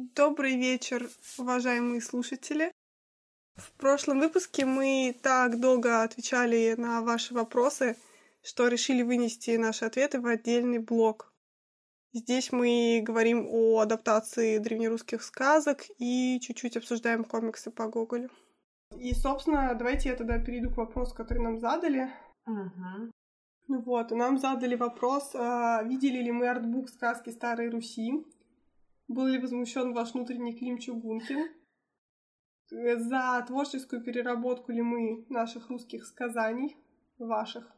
Добрый вечер, уважаемые слушатели. В прошлом выпуске мы так долго отвечали на ваши вопросы, что решили вынести наши ответы в отдельный блок. Здесь мы говорим о адаптации древнерусских сказок и чуть-чуть обсуждаем комиксы по Гоголю. И, собственно, давайте я тогда перейду к вопросу, который нам задали. Угу. Вот, нам задали вопрос, а, видели ли мы артбук сказки Старой Руси, был ли возмущен ваш внутренний Клим Чугункин, за творческую переработку ли мы наших русских сказаний, ваших.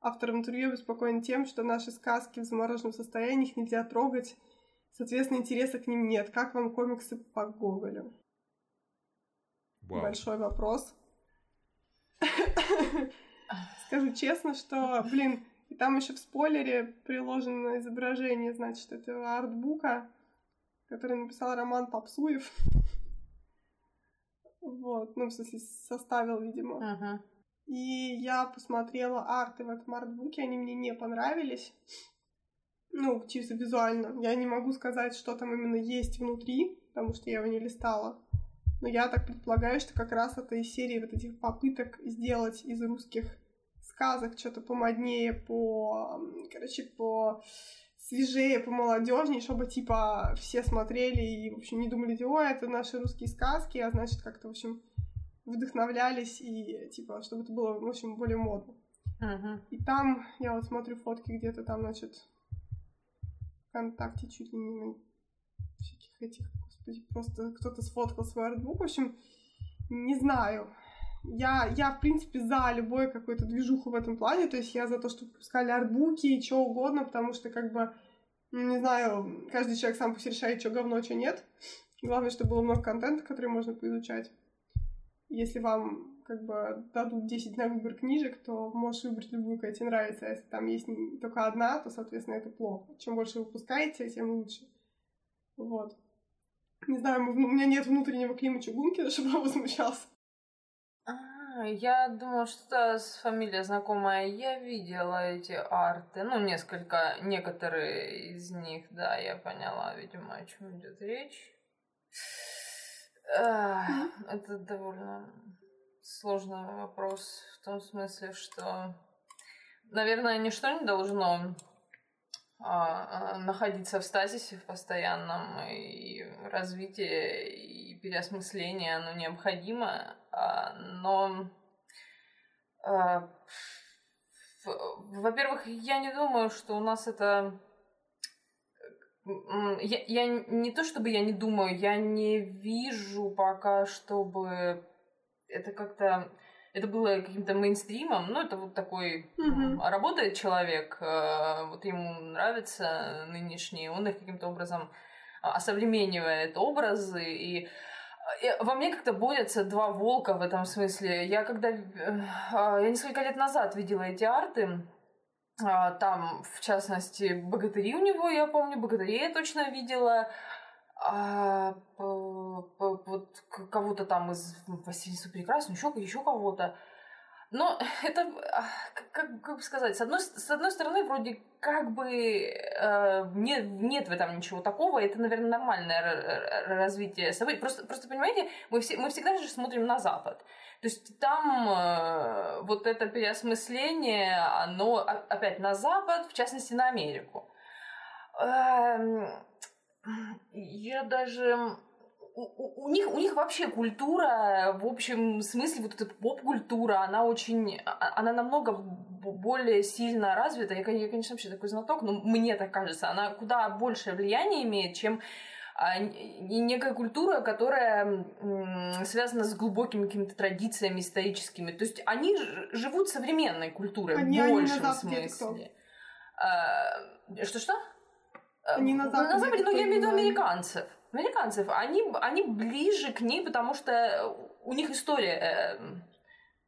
Автор интервью обеспокоен тем, что наши сказки в замороженном состоянии их нельзя трогать, соответственно, интереса к ним нет. Как вам комиксы по Гоголю? Вау. Большой вопрос. Скажу честно, что, блин, и там еще в спойлере приложено изображение, значит, этого артбука, который написал Роман Попсуев. Вот, ну, в смысле, составил, видимо. И я посмотрела арты в этом артбуке, они мне не понравились. Ну, чисто визуально. Я не могу сказать, что там именно есть внутри, потому что я его не листала. Но я так предполагаю, что как раз это из серии вот этих попыток сделать из русских сказок что-то помоднее, по, короче, по свежее, по молодежнее, чтобы типа все смотрели и, в общем, не думали, о, это наши русские сказки, а значит, как-то, в общем, вдохновлялись и, типа, чтобы это было, в общем, более модно. Угу. И там, я вот смотрю фотки где-то там, значит, ВКонтакте чуть ли не на всяких этих, господи, просто кто-то сфоткал свой артбук, в общем, не знаю. Я, я, в принципе, за любой какой-то движуху в этом плане, то есть я за то, чтобы выпускали артбуки и что угодно, потому что, как бы, ну, не знаю, каждый человек сам пусть решает, что говно, что нет. Главное, чтобы было много контента, который можно поизучать. Если вам как бы дадут 10 на выбор книжек, то можешь выбрать любую, какая тебе нравится. А если там есть только одна, то, соответственно, это плохо. Чем больше вы выпускаете, тем лучше. Вот. Не знаю, у меня нет внутреннего Клима Чугункина, чтобы он возмущался. Я думала, что с фамилия знакомая. Я видела эти арты. Ну, несколько, некоторые из них, да, я поняла, видимо, о чем идет речь. Это довольно сложный вопрос в том смысле, что, наверное, ничто не должно а, а, находиться в стазисе в постоянном, и развитие и переосмысление, оно необходимо, а, но, а, во-первых, я не думаю, что у нас это... Я, я не то чтобы я не думаю, я не вижу пока, чтобы это как-то это было каким-то мейнстримом, ну, это вот такой... М, Работает человек, э, вот ему нравится нынешний, он их каким-то образом а, осовременивает образы, и э, во мне как-то борются два волка в этом смысле. Я когда... э, а, Я несколько лет назад видела эти арты, а, там, в частности, богатыри у него, я помню, богатырей я точно видела. А, вот кого-то там из Василиса Прекрасного, еще, еще кого-то. Но это, как, как- бы сказать, с одной, с одной стороны, вроде как бы э, нет, нет в этом ничего такого, это, наверное, нормальное развитие событий. Просто, просто понимаете, мы, все, мы всегда же смотрим на Запад. То есть там э, вот это переосмысление, оно опять на Запад, в частности на Америку. Эм, Я даже... У, у- них, у них вообще культура, в общем смысле, вот эта поп-культура, она очень... а- Она намного более сильно развита. Я, я, конечно, вообще такой знаток, но мне так кажется. Она куда большее влияние имеет, чем а, некая культура, которая связана с глубокими какими-то традициями историческими. То есть они живут современной культурой Они- в они большем кто? смысле. А, Что-что? Они на Западе На Западе, ну я имею в виду американцев. Американцев. Они, они ближе к ней, потому что у них история э,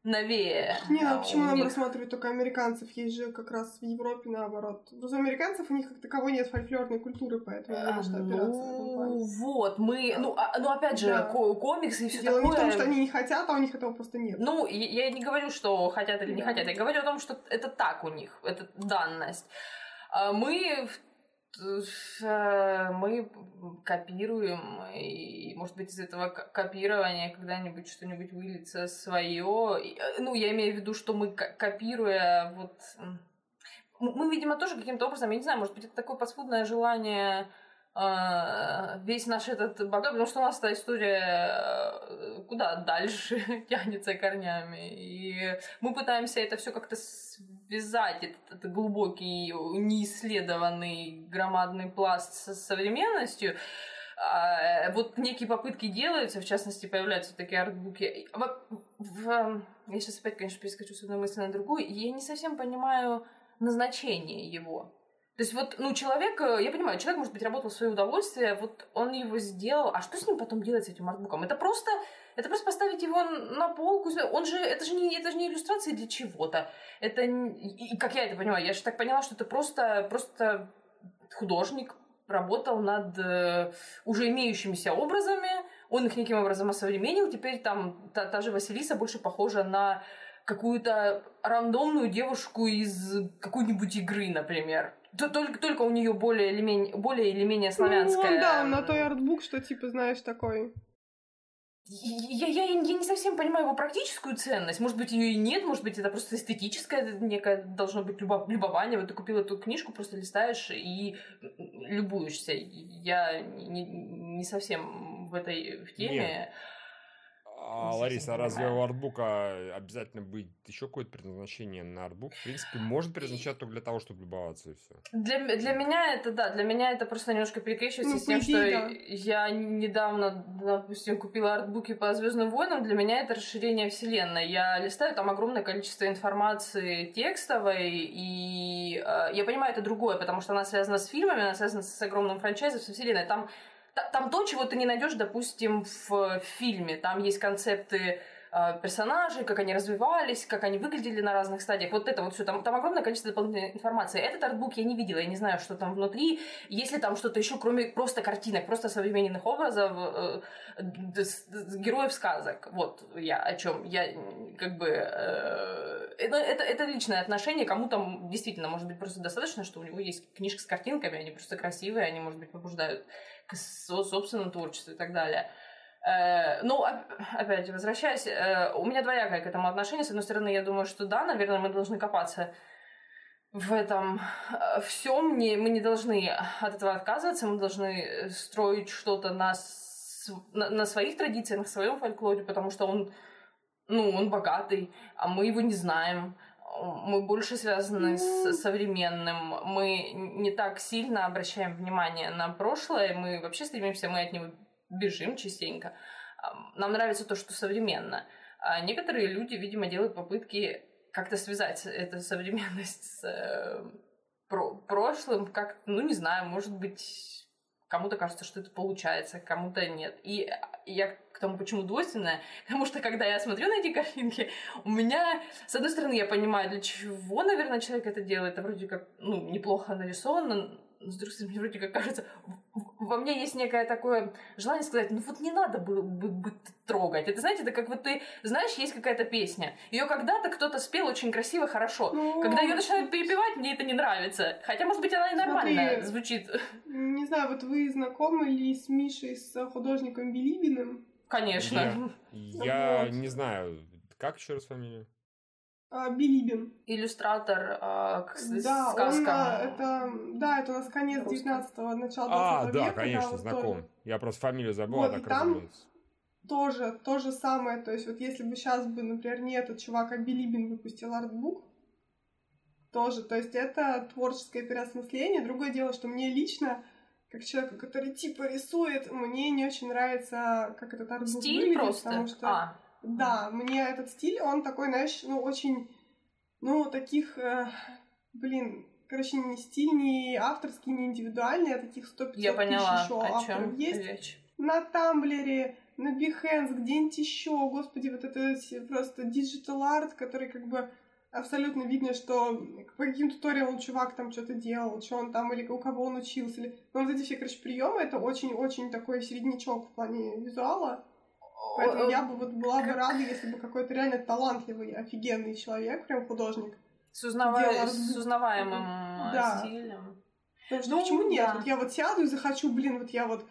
новее. Не, ну почему нам них- рассматривать только американцев? Есть же как раз в Европе наоборот. Просто у американцев у них как таковой нет фольклорной культуры, поэтому не А, может опираться. Ну, вот, мы, ну, а- ну опять же, Да. ко- комиксы и все Дело такое. не в том, что они не хотят, а у них этого просто нет. Ну, и- я не говорю, что хотят или не Да. хотят, я говорю о том, что это так у них, это данность. А Мы в э, мы копируем, и, может быть, из этого копирования когда-нибудь что-нибудь выльется свое. Э, ну, я имею в виду, что мы, копируя вот... Мы, видимо, тоже каким-то образом, я не знаю, может быть, это такое подспудное желание весь наш этот багаж, потому что у нас эта история э, куда дальше тянется корнями. И мы пытаемся это все как-то связать, этот, этот глубокий, неисследованный громадный пласт со современностью. А, вот некие попытки делаются, в частности, появляются такие артбуки. В, я сейчас опять, конечно, перескочу с одной мысли на другую. Я не совсем понимаю назначение его. То есть вот, ну, человек, э, я понимаю, человек, может быть, работал в свое удовольствие, вот он его сделал, а что с ним потом делать, с этим артбуком? Это просто, это просто поставить его на полку, он же, это же не, это же не иллюстрация для чего-то. Это, и, как я это понимаю, я же так поняла, что это просто, просто художник работал над э, уже имеющимися образами, он их неким образом осовременил, теперь там та, та же Василиса больше похожа на какую-то рандомную девушку из какой-нибудь игры, например. Только, только у нее более или менее, более или менее славянская. Ну, да, на той артбук, что типа, знаешь, такой. Я, я, я не совсем понимаю его практическую ценность. Может быть, ее и нет, может быть, это просто эстетическое некое должно быть любо, любование. Вот ты купил эту книжку, просто листаешь и любуешься. Я не, не совсем в этой в теме. Нет. А, Лариса, а разве у артбука обязательно быть еще какое-то предназначение на артбук? В принципе, может предназначать только для того, чтобы любоваться и все. Для, для меня это, да, для меня это просто немножко перекрещивается ну, с тем, что да. я недавно, допустим, купила артбуки по Звездным войнам. Для меня это расширение вселенной. Я листаю, там огромное количество информации текстовой, и э, я понимаю, это другое, потому что она связана с фильмами, она связана с огромным франчайзом, со вселенной. Там там то, чего ты не найдешь, допустим, в фильме. Там есть концепты э, персонажей, как они развивались, как они выглядели на разных стадиях. Вот это вот все. Там, там огромное количество дополнительной информации. Этот артбук я не видела, я не знаю, что там внутри. Есть ли там что-то еще, кроме просто картинок, просто современных образов, э, э, героев сказок. Вот я о чем. Я как бы... Э, это, это, личное отношение. Кому-то действительно, может быть, просто достаточно, что у него есть книжка с картинками, они просто красивые, они, может быть, побуждают к собственному творчеству и так далее. Э, ну, опять, возвращаясь, э, у меня двоякое к этому отношение. С одной стороны, я думаю, что да, наверное, мы должны копаться в этом э, всем. Не, мы не должны от этого отказываться, мы должны строить что-то на, на, на своих традициях, на своем фольклоре, потому что он, ну, он богатый, а мы его не знаем мы больше связаны с ну. современным, мы не так сильно обращаем внимание на прошлое, мы вообще стремимся, мы от него бежим частенько. Нам нравится то, что современно. А некоторые люди, видимо, делают попытки как-то связать эту современность с э, про прошлым, как, ну, не знаю, может быть, кому-то кажется, что это получается, кому-то нет. И я тому, почему двойственное, потому что, когда я смотрю на эти картинки, у меня, с одной стороны, я понимаю, для чего, наверное, человек это делает, это вроде как, ну, неплохо нарисовано, но, с другой стороны, мне вроде как кажется, во мне есть некое такое желание сказать, ну вот не надо было бы, бы трогать. Это, знаете, это как вот ты, знаешь, есть какая-то песня, ее когда-то кто-то спел очень красиво, хорошо. Ну, когда ее начинают перепевать, мне это не нравится. Хотя, может быть, она и нормально смотри, звучит. Не знаю, вот вы знакомы ли с Мишей, с художником Билибиным? Конечно. Я, я не знаю, как еще раз фамилия? А, Билибин. Иллюстратор а, к да, сказкам. Он, а, это, да, это у нас конец 19-го, начало 20 а, века. А, да, конечно, да, знаком. Тоже. Я просто фамилию забыл, вот, а так там тоже то же самое. То есть вот если бы сейчас бы, например, не этот чувак, а Билибин выпустил артбук, тоже. То есть это творческое переосмысление. Другое дело, что мне лично как человеку, который типа рисует, мне не очень нравится, как этот арт Стиль выглядит, просто? потому что... А. Да, мне этот стиль, он такой, знаешь, ну, очень, ну, таких, э, блин, короче, не стиль, не авторский, не индивидуальный, а таких 100 500 Я поняла, тысяч еще о авторов чем есть. Речь. На Tumblr е, на Behance, где-нибудь еще, господи, вот это просто digital art, который как бы абсолютно видно, что по каким туториалам чувак там что-то делал, что он там, или у кого он учился. Или... Но ну, вот эти все, короче, приемы это очень-очень такой середнячок в плане визуала. Поэтому я бы вот была бы рада, если бы какой-то реально талантливый, офигенный человек, прям художник. С, узнава... с узнаваемым да. стилем. Потому что Ну, почему нет? да. Вот я вот сяду и захочу, блин, вот я вот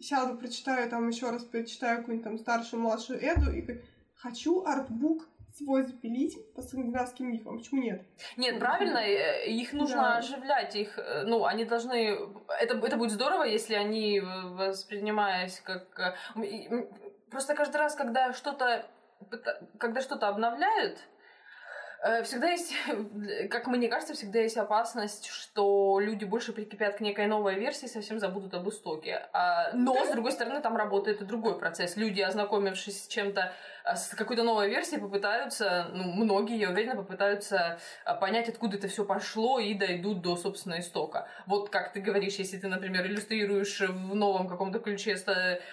сяду, прочитаю там еще раз, прочитаю какую-нибудь там старшую, младшую Эду и хочу артбук свой запилить по скандинавским мифам. Почему нет? Нет, правильно, э, их нужно Да. оживлять, их, э, ну, они должны, это, это будет здорово, если они, э, воспринимаясь как, э, просто каждый раз, когда что-то, когда что-то обновляют, всегда есть, как мне кажется, всегда есть опасность, что люди больше прикипят к некой новой версии, совсем забудут об истоке. А, Но, с другой стороны, там работает и другой процесс. Люди, ознакомившись с чем-то, а, с какой-то новой версией, попытаются, ну, многие, я уверена, попытаются а, понять, откуда это все пошло, и дойдут до, собственно, истока. Вот как ты говоришь, если ты, например, иллюстрируешь в новом каком-то ключе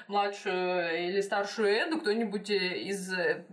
младшую или старшую Эду, кто-нибудь э, из э,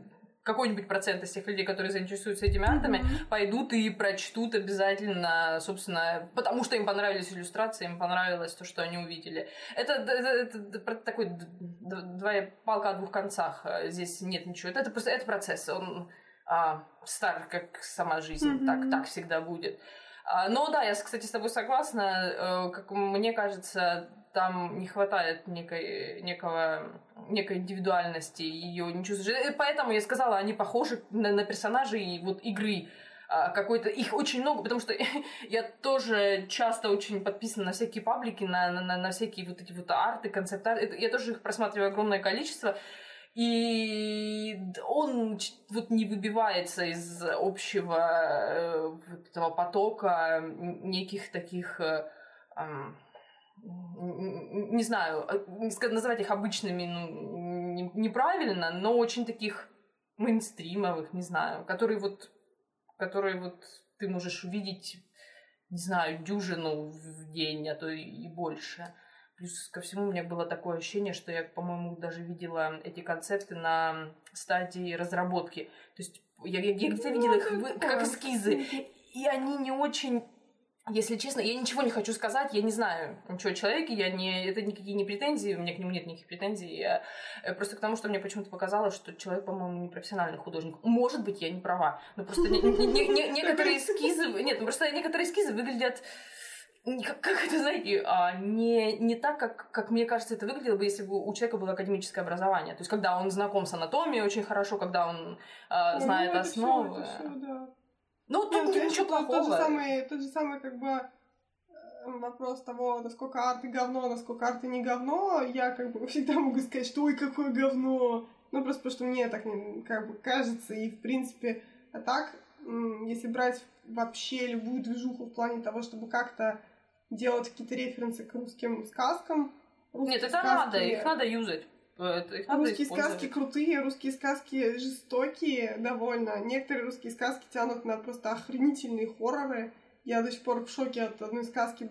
какой-нибудь процент из тех людей, которые заинтересуются этими артами, Мгм. пойдут и прочтут обязательно, собственно, потому что им понравились иллюстрации, им понравилось то, что они увидели. Это, это- это- такой д- д- двоя палка о двух концах. Э, Здесь нет ничего. Это, это просто это процесс. Он а, стар, как сама жизнь. Мгм. Так, так всегда будет. А, Но да, я, кстати, с тобой согласна. Э, Как мне кажется, там не хватает некой, некого, некой индивидуальности, ее не чувствуешь. Э, Поэтому я сказала, они похожи на, на персонажей вот игры а, какой-то. Их очень много, потому что я тоже часто очень подписана на всякие паблики, на, на- на всякие вот эти вот арты, концепты. Я тоже их просматриваю огромное количество. И он вот не выбивается из общего э, этого потока неких таких, э, не знаю, э, называть их обычными ну, не- неправильно, но очень таких мейнстримовых, не знаю, которые вот, которые вот ты можешь увидеть, не знаю, дюжину в день, а то и больше. Плюс ко всему у меня было такое ощущение, что я, по-моему, даже видела эти концепты на стадии разработки. То есть я, я- где-то видела их как эскизы. И они не очень... Если честно, я ничего не хочу сказать, я не знаю ничего о человеке, я не, это никакие не претензии, у меня к нему нет никаких претензий. Я, э, просто к тому, что мне почему-то показалось, что человек, по-моему, не профессиональный художник. Может быть, я не права, но просто не- не- не- не- некоторые эскизы, нет, ну просто некоторые эскизы выглядят как, как это, знаете, а, не, не так, как, как мне кажется, это выглядело бы, если бы у человека было академическое образование. То есть, когда он знаком с анатомией очень хорошо, когда он а, Ой, знает ну, основы. это всё, да. Ну, Нет, тут ну, ничего тот- Тот же плохого. самый, тот же самый, как бы, э, вопрос того, насколько арты говно, насколько арты не говно, я как бы всегда могу сказать, что ой, какое говно. Ну, просто потому что мне так не- как бы кажется, и в принципе, а так, если брать вообще любую движуху в плане того, чтобы как-то делать какие-то референсы к русским сказкам, русские Нет, это сказки- надо, их надо юзать. Это, их надо Русские сказки крутые, русские сказки жестокие довольно. Некоторые русские сказки тянут на просто охренительные хорроры. Я до сих пор в шоке от одной сказки,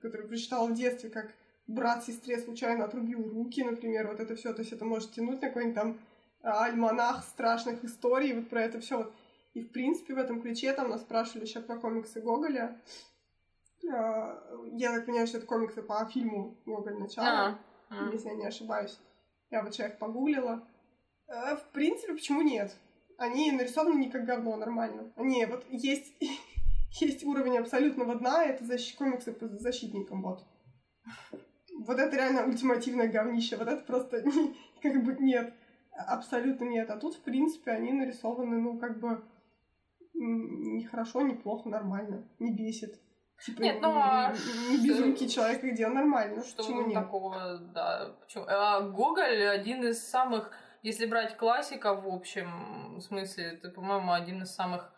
которую прочитала в детстве, как брат сестре случайно отрубил руки, например. Вот это все, то есть это может тянуть на какой-нибудь там а, альманах страшных историй, вот про это все. И в принципе в этом ключе там нас спрашивали еще про комиксы Гоголя. Я так понимаю, что это комиксы по фильму Гоголь начало А, м. если я не ошибаюсь. Я вот сейчас их погуглила. Э, В принципе, почему нет? Они нарисованы не как говно, нормально. Они вот есть, есть уровень абсолютного дна, это защ... комиксы по защитникам, вот. Вот это реально ультимативное говнище, вот это просто не- как бы нет, абсолютно нет. А тут, в принципе, они нарисованы, ну, как бы не хорошо, не плохо, нормально, не бесит. Типа, Нет, ну, а не что- безрукий человек, где нормально. Что Почему нет? такого, да. Почему? А Гоголь один из самых, если брать классиков в общем смысле, это, по-моему, один из самых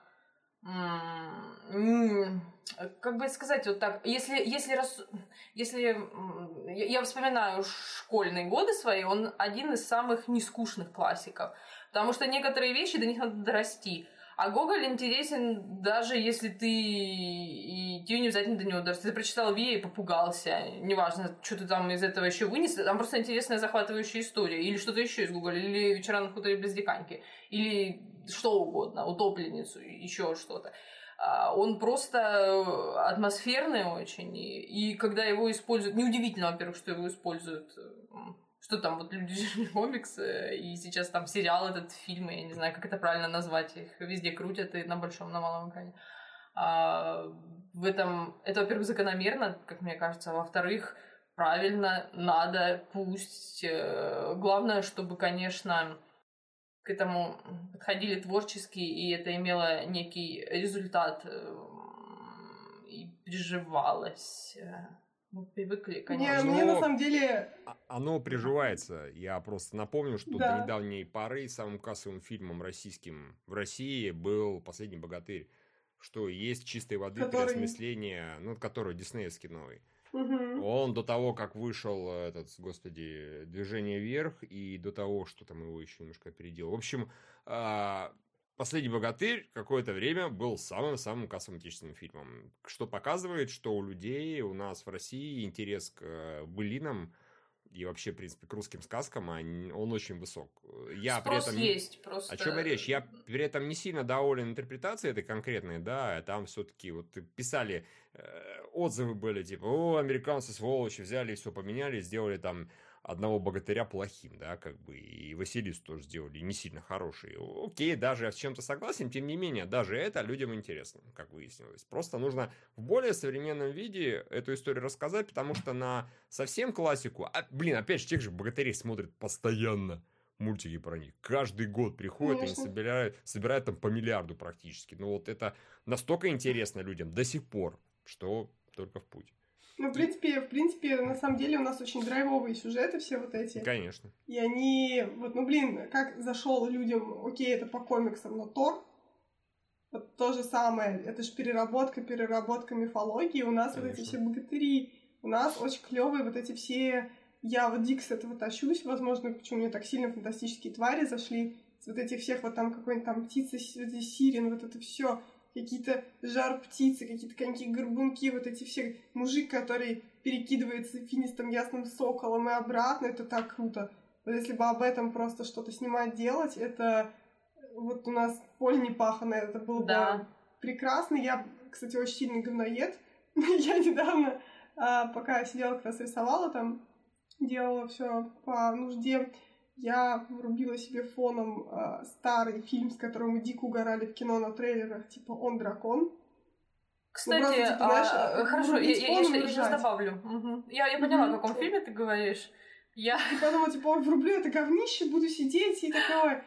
как бы сказать вот так, если, если, рас- если я вспоминаю школьные годы свои, он один из самых нескучных классиков, потому что некоторые вещи до них надо дорасти. А Гоголь интересен даже если ты и тебе не обязательно до него дорасти. Ты прочитал Вия и попугался. Неважно, что ты там из этого еще вынес. Там просто интересная захватывающая история. Или что-то еще из Гоголя. Или вечера на хуторе без диканьки. Или что угодно. Утопленницу. Еще что-то. А, Он просто атмосферный очень. И, и когда его используют... Неудивительно, во-первых, что его используют что там, вот люди жили комиксы, и сейчас там сериал этот, фильмы, я не знаю, как это правильно назвать, их везде крутят и на большом, на малом экране. А, в этом это, во-первых, закономерно, как мне кажется, а во-вторых, правильно, надо, пусть. Э, главное, чтобы, конечно, к этому подходили творчески, и это имело некий результат э, и приживалось. Мы привыкли, конечно. Не, мне на самом деле... А, оно приживается. Я просто напомню, что да. до недавней поры самым кассовым фильмом российским в России был «Последний богатырь», что есть чистой воды который... переосмысление, ну, который диснеевский новый. Угу. Он до того, как вышел этот, господи, движение вверх, и до того, что там его еще немножко опередил. В общем, а, Последний богатырь какое-то время был самым-самым кассовым отечественным фильмом, что показывает, что у людей у нас в России интерес к э, былинам и вообще, в принципе, к русским сказкам, он очень высок. Я Спрос при этом... есть просто. О чем речь? Я при этом не сильно доволен интерпретацией этой конкретной, да, там все-таки вот писали, э, отзывы были, типа, о, американцы сволочи, взяли и все поменяли, сделали там одного богатыря плохим, да, как бы, и Василису тоже сделали не сильно хороший. Окей, даже я с чем-то согласен, тем не менее, даже это людям интересно, как выяснилось. Просто нужно в более современном виде эту историю рассказать, потому что на совсем классику, а, блин, опять же, тех же богатырей смотрят постоянно мультики про них. Каждый год приходят Конечно. и собирают, собирают там по миллиарду практически. Ну вот это настолько интересно людям до сих пор, что только в путь. Ну, в принципе, в принципе, на самом деле у нас очень драйвовые сюжеты все вот эти. Конечно. И они, вот, ну, блин, как зашел людям, окей, это по комиксам, но Тор, вот то же самое, это же переработка, переработка мифологии, у нас Конечно. вот эти все богатыри, у нас очень клевые вот эти все, я вот дико с этого тащусь, возможно, почему мне так сильно фантастические твари зашли, вот этих всех вот там какой-нибудь там птицы, сирен, вот это все какие-то жар птицы, какие-то коньки горбунки, вот эти все мужик, который перекидывается финистым ясным соколом и обратно, это так круто. Вот если бы об этом просто что-то снимать, делать, это вот у нас поле не паханое, это было да. бы прекрасно. Я, кстати, очень сильный говноед. Я недавно, а, пока сидела, как раз рисовала там, делала все по нужде, я врубила себе фоном э, старый фильм, с которым мы дико угорали в кино на трейлерах, типа «Он дракон». Кстати, ну, просто, типа, знаешь, а, хорошо, я, я, я, я сейчас добавлю. Угу. Я, я поняла, угу. о каком фильме ты говоришь. Я... И подумала, типа, ой, врублю это говнище, буду сидеть и такое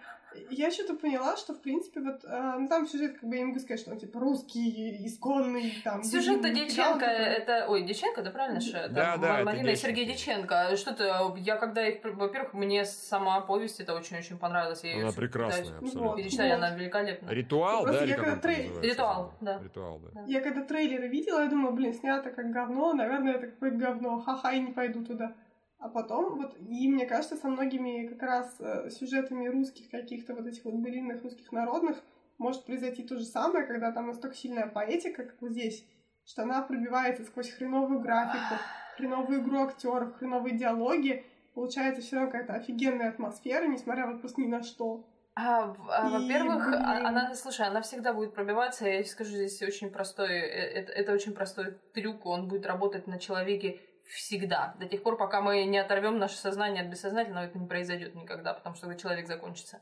я что-то поняла, что, в принципе, вот, э, ну, там сюжет, как бы, я не могу сказать, что он, типа, русский, исконный, там... Сюжет-то Диченко, это... Ой, Диченко, да, правильно же? Да, да, Марина и Сергей Диченко. Что-то, я когда их... Во-первых, мне сама повесть это очень-очень понравилась. Я она прекрасная, да, абсолютно. Перечитали, вот. она великолепна. Ритуал, да, или как трей... Ритуал, да. Ритуал, да. Я когда трейлеры видела, я думала, блин, снято как говно, наверное, это какое-то говно, ха-ха, и не пойду туда. А потом, вот, и мне кажется, со многими как раз э, сюжетами русских каких-то вот этих вот былинных русских народных может произойти то же самое, когда там настолько сильная поэтика, как вот здесь, что она пробивается сквозь хреновую графику, хреновую игру актеров, хреновые диалоги, получается все равно какая-то офигенная атмосфера, несмотря вот просто ни на что. А, а, во-первых. А, она, слушай, она всегда будет пробиваться. Я скажу, здесь очень простой, э, это, это очень простой трюк. Он будет работать на человеке всегда. До тех пор, пока мы не оторвем наше сознание от бессознательного, это не произойдет никогда, потому что человек закончится.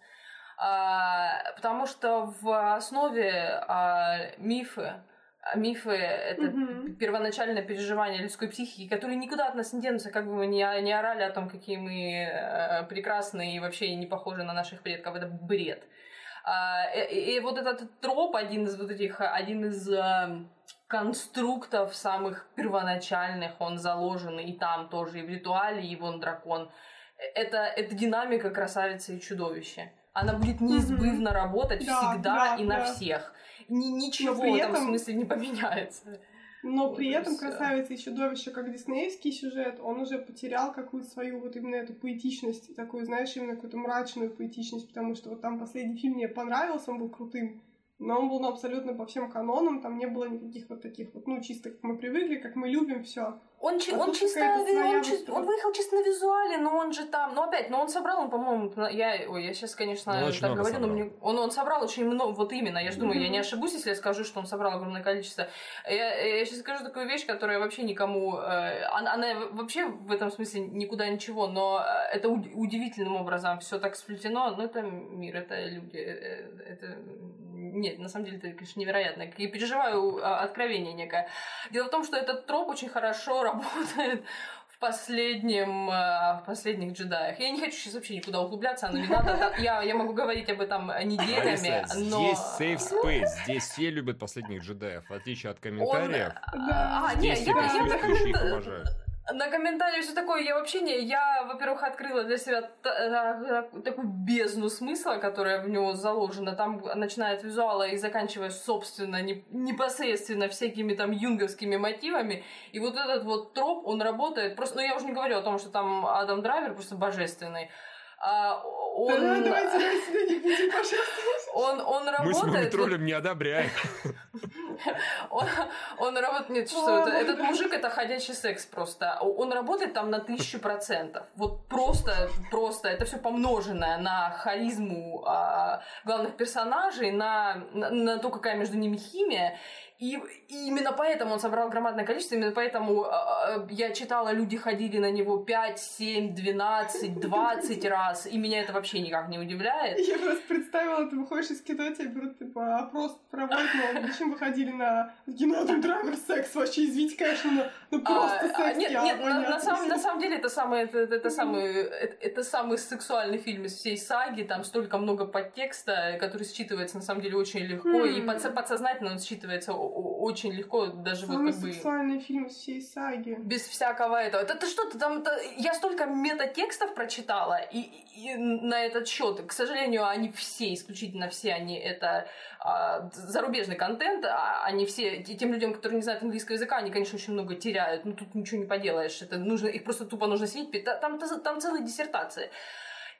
А, потому что в основе а, мифы, мифы — это mm-hmm. первоначальное переживание людской психики, которые никуда от нас не денутся, как бы мы не, не орали о том, какие мы э, прекрасные и вообще не похожи на наших предков. Это бред. А, и, и вот этот троп, один из вот этих, один из э, конструктов самых первоначальных, он заложен и там тоже, и в ритуале, и вон дракон. Это, это динамика красавицы и чудовища. Она будет неизбывно работать да, всегда да, и да. на всех. Ни, ничего в этом смысле не поменяется. Но вот при этом все. «Красавица и чудовище», как диснеевский сюжет, он уже потерял какую-то свою вот именно эту поэтичность, такую, знаешь, именно какую-то мрачную поэтичность, потому что вот там последний фильм мне понравился, он был крутым, но он был ну, абсолютно по всем канонам, там не было никаких вот таких вот, ну, чисто как мы привыкли, как мы любим все. Он, а он чисто, он, чисто он выехал чисто на визуале, но он же там, ну опять, но он собрал, он, по-моему, я, ой, я сейчас, конечно, ну, так говорю, собрал. но мне, он, он собрал очень много, вот именно, я же думаю, mm-hmm. я не ошибусь, если я скажу, что он собрал огромное количество. Я, я сейчас скажу такую вещь, которая вообще никому, э, она, она вообще в этом смысле никуда ничего, но э, это удивительным образом все так сплетено, но это мир, это люди, э, это нет, на самом деле это, конечно, невероятно. И переживаю а, откровение некое. Дело в том, что этот троп очень хорошо работает в последнем, а, в последних джедаях. Я не хочу сейчас вообще никуда углубляться, но не надо. Я, я могу говорить об этом неделями, но... Здесь safe space, здесь все любят последних джедаев, в отличие от комментариев. Он, а, не, здесь я, я, я, уважают. На комментарии все такое, я вообще не... Я, во-первых, открыла для себя та- та- такую бездну смысла, которая в него заложена. Там, начиная от визуала и заканчивая, собственно, не- непосредственно всякими там юнговскими мотивами. И вот этот вот троп, он работает. Просто, ну, я уже не говорю о том, что там Адам Драйвер просто божественный. А он, Да, давайте мы себя не будем, пожалуйста. он, он Мы с работает... троллем не одобряем. Он, он работает... Нет, что это? Этот мужик это ходячий секс просто. Он работает там на тысячу процентов. Вот просто, просто. Это все помноженное на харизму а, главных персонажей, на, на, на то, какая между ними химия. И, и именно поэтому он собрал громадное количество, именно поэтому а, а, я читала, люди ходили на него 5, 7, 12, 20 раз, и меня это вообще никак не удивляет. Я просто представила, ты выходишь из кино, тебе берут, типа, опрос проводят, но зачем вы ходили на там драйвер секс, вообще, извините, конечно, но ну, просто А, а, секс, нет, я, нет, на, самом, на самом деле это самый, это, самый, это, это самый сексуальный фильм из всей саги. Там столько много подтекста, который считывается на самом деле очень легко, и Хм. подсо- подсознательно он считывается очень легко, даже Самый вот как бы сексуальный фильм всей саги. без всякого этого. Это, это что-то там, это- я столько метатекстов прочитала, и, и на этот счет, к сожалению, они все, исключительно все, они это а, зарубежный контент, а они все, те- тем людям, которые не знают английского языка, они, конечно, очень много теряют, ну тут ничего не поделаешь, это нужно, их просто тупо нужно сидеть, там, та- там целые диссертации.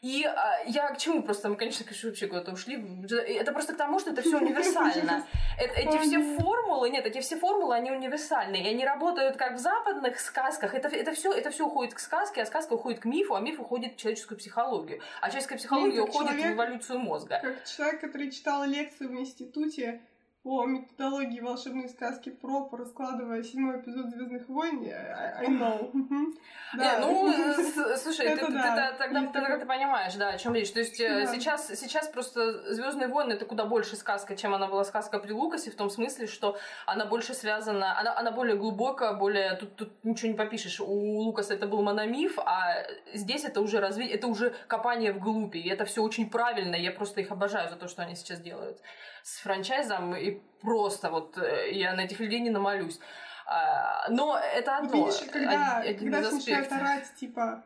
И а, я к чему просто, мы, конечно, конечно, вообще куда-то ушли. Это просто к тому, что это все универсально. Э- Эти все формулы, нет, эти все формулы, они универсальные. И они работают как в западных сказках. Это, это, все, это все уходит к сказке, а сказка уходит к мифу, а миф уходит в человеческую психологию. А человеческая психология уходит в эволюцию мозга. Как человек, который читал лекцию в институте по методологии волшебной сказки про, раскладывая седьмой эпизод Звездных войн, I, I know. Не, ну, э, слушай, ты, да. тогда, ты понимаешь, да, о чем речь. То есть э, Да. сейчас, сейчас просто Звездные войны это куда больше сказка, чем она была сказка при Лукасе, в том смысле, что она больше связана, она, она более глубокая, более тут, тут ничего не попишешь. У Лукаса это был мономиф, а здесь это уже разви... это уже копание вглубь, и это все очень правильно. Я просто их обожаю за то, что они сейчас делают с франчайзом, и просто вот э, я на этих людей не намолюсь. А, Но это Вот одно. видишь, когда, од- один когда начинают орать, типа,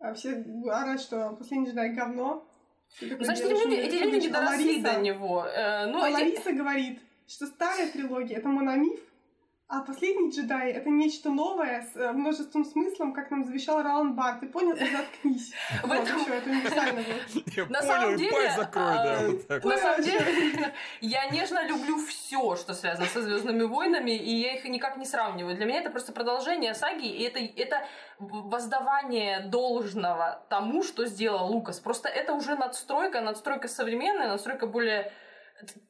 а, все орать, что последний джедай говно. такой Значит, эти делаешь, люди, ну, эти что люди не доросли до него. Э, Ну, а эти- Лариса говорит, что старая трилогия это мономиф, а последний джедай это нечто новое с э, множеством смыслом, как нам завещал Ролан Бар. Ты понял? Ты заткнись. В этом- всё, это универсально. Я На самом деле, закрой, да, а. На самом деле, я нежно люблю все, что связано со Звездными войнами, и я их никак не сравниваю. Для меня это просто продолжение саги, и это, это воздавание должного тому, что сделал Лукас. Просто это уже надстройка, надстройка современная, надстройка более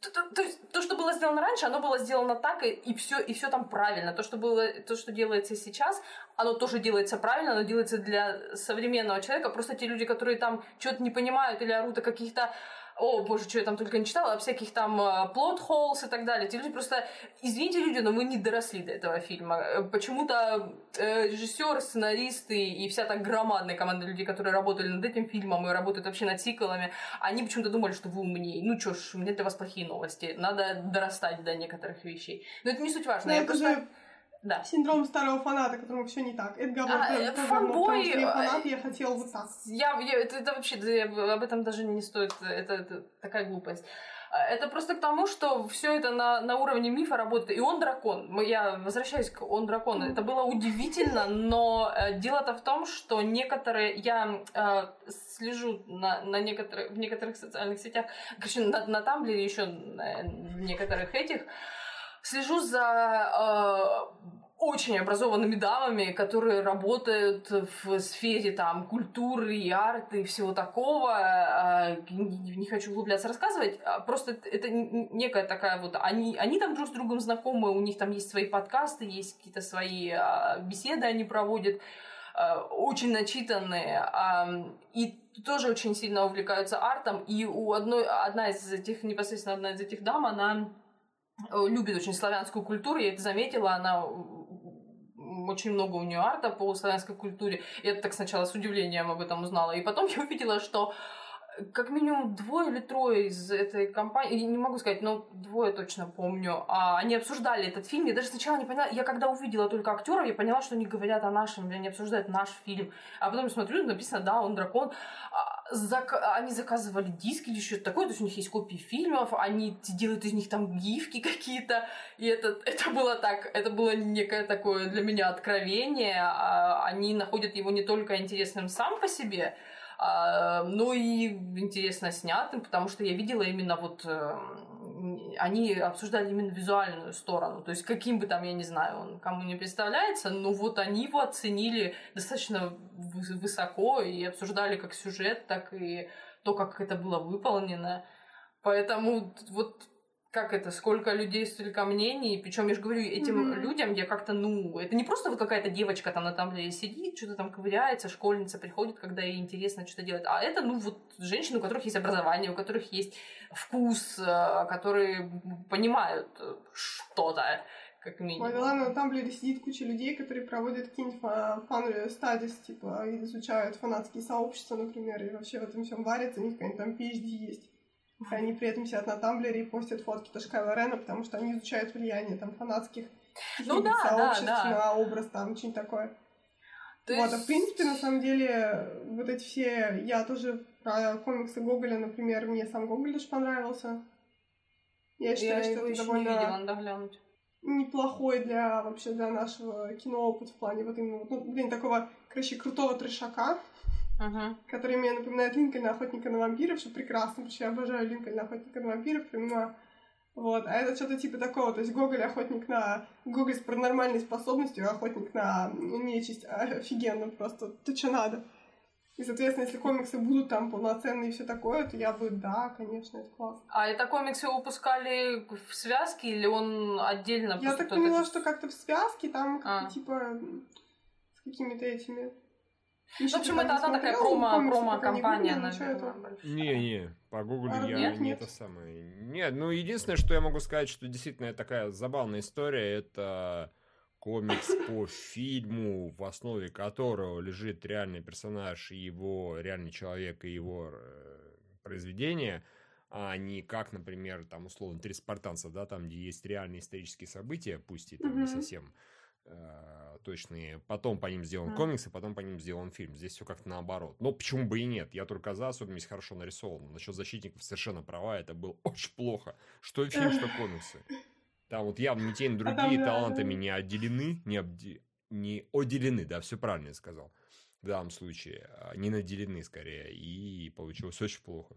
то, то- то то, что было сделано раньше, оно было сделано так, и, все, и все там правильно. То, что было, то, что делается сейчас, оно тоже делается правильно, оно делается для современного человека. Просто те люди, которые там что-то не понимают или орут о каких-то о, боже, что я там только не читала, о всяких там плод холлс и так далее. Эти люди просто, извините, люди, но вы не доросли до этого фильма. Э, Почему-то э, режиссер, сценаристы и вся та громадная команда людей, которые работали над этим фильмом и работают вообще над сиквелами, они почему-то думали, что вы умнее. Ну чё ж, у меня для вас плохие новости. Надо дорастать до некоторых вещей. Но это не суть важно. Но я это просто... же Да. синдром старого фаната, которому все не так. Это говно, А, это э, говно, фанбой, потому что я э, фанат, я хотел вот так. Я, я- это, это вообще, да, об этом даже не стоит, это, это такая глупость. А, Это просто к тому, что все это на, на уровне мифа работает. И он дракон. Я возвращаюсь к он дракон. Это было удивительно, но э, дело-то в том, что некоторые. Я э, слежу на, на некоторых, в некоторых социальных сетях, короче, на, на Тамблере еще на некоторых этих. Слежу за э, очень образованными дамами, которые работают в сфере там культуры и арты и всего такого. А, Не, хочу углубляться рассказывать. а Просто это некая такая вот... Они, они там друг с другом знакомы, у них там есть свои подкасты, есть какие-то свои а, беседы они проводят. э, очень начитанные и тоже очень сильно увлекаются артом. И у одной, одна из этих, непосредственно одна из этих дам, она э, любит очень славянскую культуру, я это заметила, она очень много у нее арта по славянской культуре. Я так сначала с удивлением об этом узнала. И потом я увидела, что как минимум двое или трое из этой компании, не могу сказать, но двое точно помню, а они обсуждали этот фильм. Я даже сначала не поняла, я когда увидела только актеров, я поняла, что они говорят о нашем, они обсуждают наш фильм. А потом смотрю, написано, да, он дракон. А, зак... Они заказывали диски или что-то такое, то есть у них есть копии фильмов, они делают из них там гифки какие-то. И это, это было так, это было некое такое для меня откровение. А, они находят его не только интересным сам по себе, а, ну и интересно снятым, потому что я видела именно вот э, они обсуждали именно визуальную сторону. То есть, каким бы там, я не знаю, он кому не представляется, но вот они его оценили достаточно высоко и обсуждали как сюжет, так и то, как это было выполнено. Поэтому вот как это, сколько людей, столько мнений. Причем я же говорю, этим mm-hmm. людям я как-то, ну, это не просто вот какая-то девочка там на тамблере сидит, что-то там ковыряется, школьница приходит, когда ей интересно что-то делать. А это, ну, вот женщины, у которых есть образование, у которых есть вкус, э, которые понимают что-то как минимум. Ой, ладно, на Тамблере сидит куча людей, которые проводят какие-нибудь фан стадис, типа, изучают фанатские сообщества, например, и вообще в этом всем варятся, у них какая-нибудь там PhD есть. Они при этом сидят на Тамблере и постят фотки тоже Кайла Рена, потому что они изучают влияние там фанатских ну, да, сообществ да, да. на образ, там, что-нибудь такое. То вот, есть... а в принципе, на самом деле, вот эти все... Я тоже про комиксы Гоголя, например, мне сам Гоголь даже понравился. Я считаю, я что это довольно не видела, надо глянуть. неплохой для вообще для нашего киноопыта в плане вот именно, ну, блин, такого, короче, крутого трешака uh-huh. который мне напоминает Линкольна Охотника на вампиров, что прекрасно, потому что я обожаю Линкольна Охотника на вампиров, именно вот, а это что-то типа такого, то есть Гоголь охотник на... Гоголь с паранормальной способностью, охотник на нечисть, офигенно просто, то что надо. И, соответственно, если комиксы будут там полноценные и все такое, то я бы, да, конечно, это классно. А это комиксы выпускали в связке или он отдельно? Я так поняла, что как-то в связке, там а. типа с какими-то этими ну, в общем, это одна такая промо, промо-компания, наверное. Не-не, по Google а, я нет, не нет. это самое. Нет, ну единственное, что я могу сказать, что действительно такая забавная история, это комикс по фильму, в основе которого лежит реальный персонаж и его реальный человек и его э, произведение, а не как, например, там условно три спартанца, да, там где есть реальные исторические события, пусть и там mm-hmm. не совсем э, точные. Потом по ним сделан mm. комикс, и потом по ним сделан фильм. Здесь все как-то наоборот. Но почему бы и нет? Я только за, особенно если хорошо нарисован. Насчет защитников совершенно права, это было очень плохо. Что фильм, что комиксы. Там вот явно ни те, ни другие талантами не отделены, не, обде... не отделены, да, все правильно я сказал. В данном случае. А не наделены скорее. И получилось очень плохо.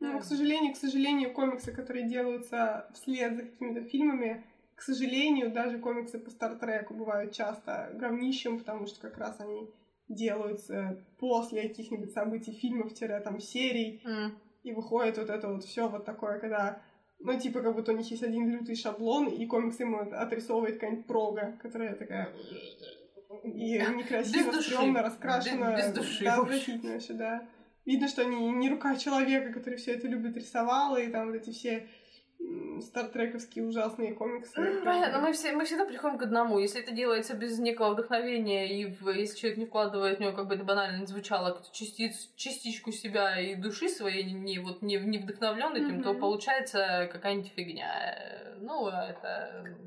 Ну, к сожалению, к сожалению, комиксы, которые делаются вслед за какими-то фильмами, к сожалению, даже комиксы по Стартреку бывают часто говнищем, потому что как раз они делаются после каких-нибудь событий фильмов-там серий, mm. и выходит вот это вот все вот такое, когда ну, типа, как будто у них есть один лютый шаблон, и комикс ему отрисовывает какая-нибудь прога, которая такая... И некрасиво, стрёмно, раскрашена. Без, без души. Да, отвратительно вообще, да. Видно, что они не рука человека, который все это любит, рисовала, и там вот эти все стартрековские ужасные комиксы. Понятно, мы, все, мы всегда приходим к одному. Если это делается без некого вдохновения, и в, если человек не вкладывает в него, как бы это банально не звучало, частиц, частичку себя и души своей, не, вот, не, не вдохновлен этим, mm-hmm. то получается какая-нибудь фигня. Ну, это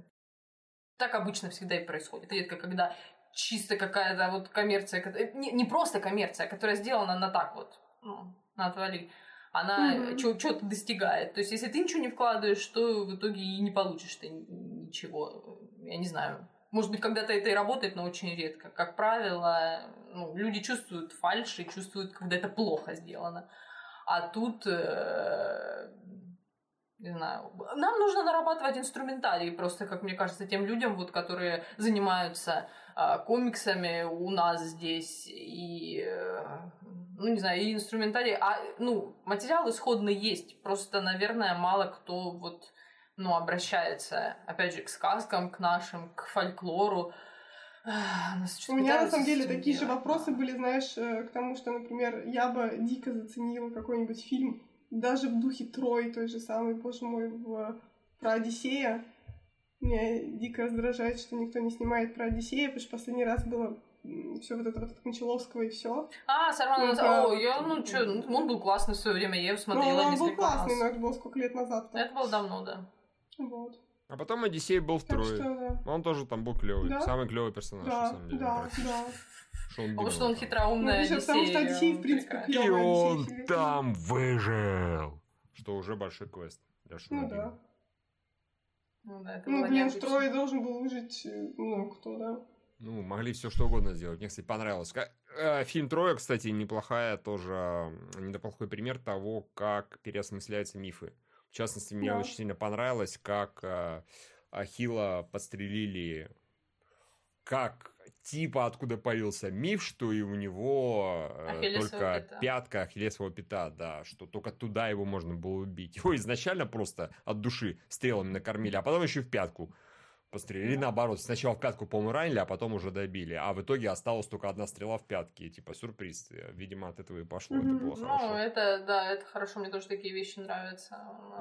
так обычно всегда и происходит. Редко, когда чисто какая-то вот коммерция, не, не просто коммерция, которая сделана на так вот, ну, на отвали она mm-hmm. что-то достигает. То есть, если ты ничего не вкладываешь, то в итоге и не получишь ты ничего. Я не знаю. Может быть, когда-то это и работает, но очень редко. Как правило, ну, люди чувствуют фальшь и чувствуют, когда это плохо сделано. А тут, э, не знаю, нам нужно нарабатывать инструментарий просто, как мне кажется, тем людям, вот, которые занимаются э, комиксами у нас здесь и э, ну, не знаю, и инструментарий, а, ну, материал исходный есть, просто, наверное, мало кто вот, ну, обращается, опять же, к сказкам, к нашим, к фольклору, У меня на самом деле такие же вопросы были, знаешь, э, к тому, что, например, я бы дико заценила какой-нибудь фильм, даже в духе Трой, той же самой, боже мой, в... про Одиссея. Меня дико раздражает, что никто не снимает про Одиссея, потому что последний раз было все вот это вот от Кончаловского и все. А, Сарман, ну, о, я, ну что, он был классный в свое время, я его смотрела ну, он был классный, раз. но это было сколько лет назад. -то. Это было давно, да. Вот. А потом Одиссей был второй. Что, да. Он тоже там был клевый. Да? Самый клевый персонаж, да, на самом деле. Да, да. Что он потому что он хитроумный ну, Одиссей. Потому что Одиссей, в принципе, клевый. И он Одиссей, там выжил. Что уже большой квест для Шона Ну да. Ну да, это Ну, блин, в трое должен был выжить, э, ну, кто, да? Ну, могли все что угодно сделать. Мне, кстати, понравилось. Э, фильм «Трое», кстати, неплохая тоже, неплохой пример того, как переосмысляются мифы. В частности, мне да. очень сильно понравилось, как э, Ахилла подстрелили, как типа откуда появился миф, что и у него э, только пята. пятка Ахиллесового пята, да, что только туда его можно было убить. Его изначально просто от души стрелами накормили, а потом еще в пятку пострелили. Или наоборот, сначала в пятку, по-моему, ранили, а потом уже добили. А в итоге осталась только одна стрела в пятке. Типа, сюрприз. Видимо, от этого и пошло. Mm-hmm. Это было ну, хорошо. это, да, это хорошо. Мне тоже такие вещи нравятся.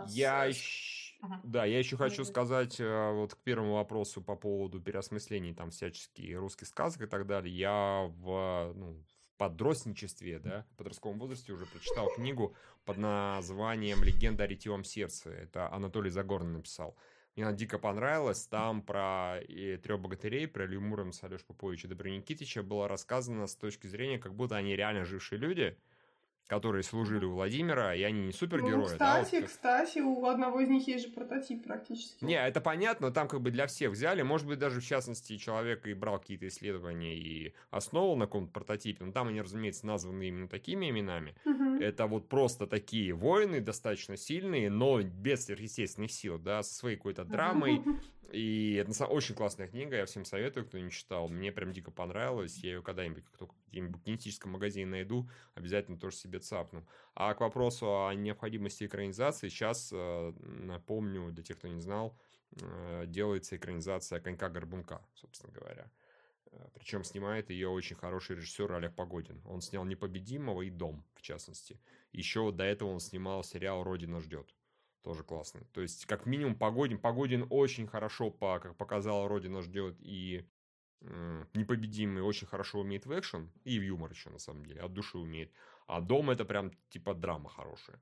Я еще... Uh-huh. Да, я еще хочу сказать э, вот к первому вопросу по поводу переосмыслений там всяческих русских сказок и так далее. Я в, ну, в подростничестве, да, в подростковом возрасте уже прочитал книгу под названием «Легенда о ретивом сердце». Это Анатолий Загорный написал. Мне она дико понравилась. Там про трех богатырей, про Илью Муромца, Алешу Поповича, Добрю Никитича было рассказано с точки зрения, как будто они реально жившие люди – которые служили у Владимира, и они не супергерои. Ну, кстати, да, вот кстати, у одного из них есть же прототип практически. Не, это понятно, там как бы для всех взяли. Может быть, даже в частности человек и брал какие-то исследования и основывал на каком-то прототипе. Но там они, разумеется, названы именно такими именами. Угу. Это вот просто такие воины, достаточно сильные, но без сверхъестественных сил, да, со своей какой-то драмой, и это очень классная книга, я всем советую, кто не читал. Мне прям дико понравилось. Я ее когда-нибудь, как только где-нибудь кинетическом магазине найду, обязательно тоже себе цапну. А к вопросу о необходимости экранизации, сейчас э, напомню, для тех, кто не знал, э, делается экранизация «Конька-горбунка», собственно говоря. Э, Причем снимает ее очень хороший режиссер Олег Погодин. Он снял «Непобедимого» и «Дом», в частности. Еще до этого он снимал сериал «Родина ждет» тоже классный. То есть, как минимум, Погодин. Погодин очень хорошо, по, как показала Родина ждет, и непобедимый очень хорошо умеет в экшен, и в юмор еще, на самом деле, от души умеет. А Дом это прям, типа, драма хорошая.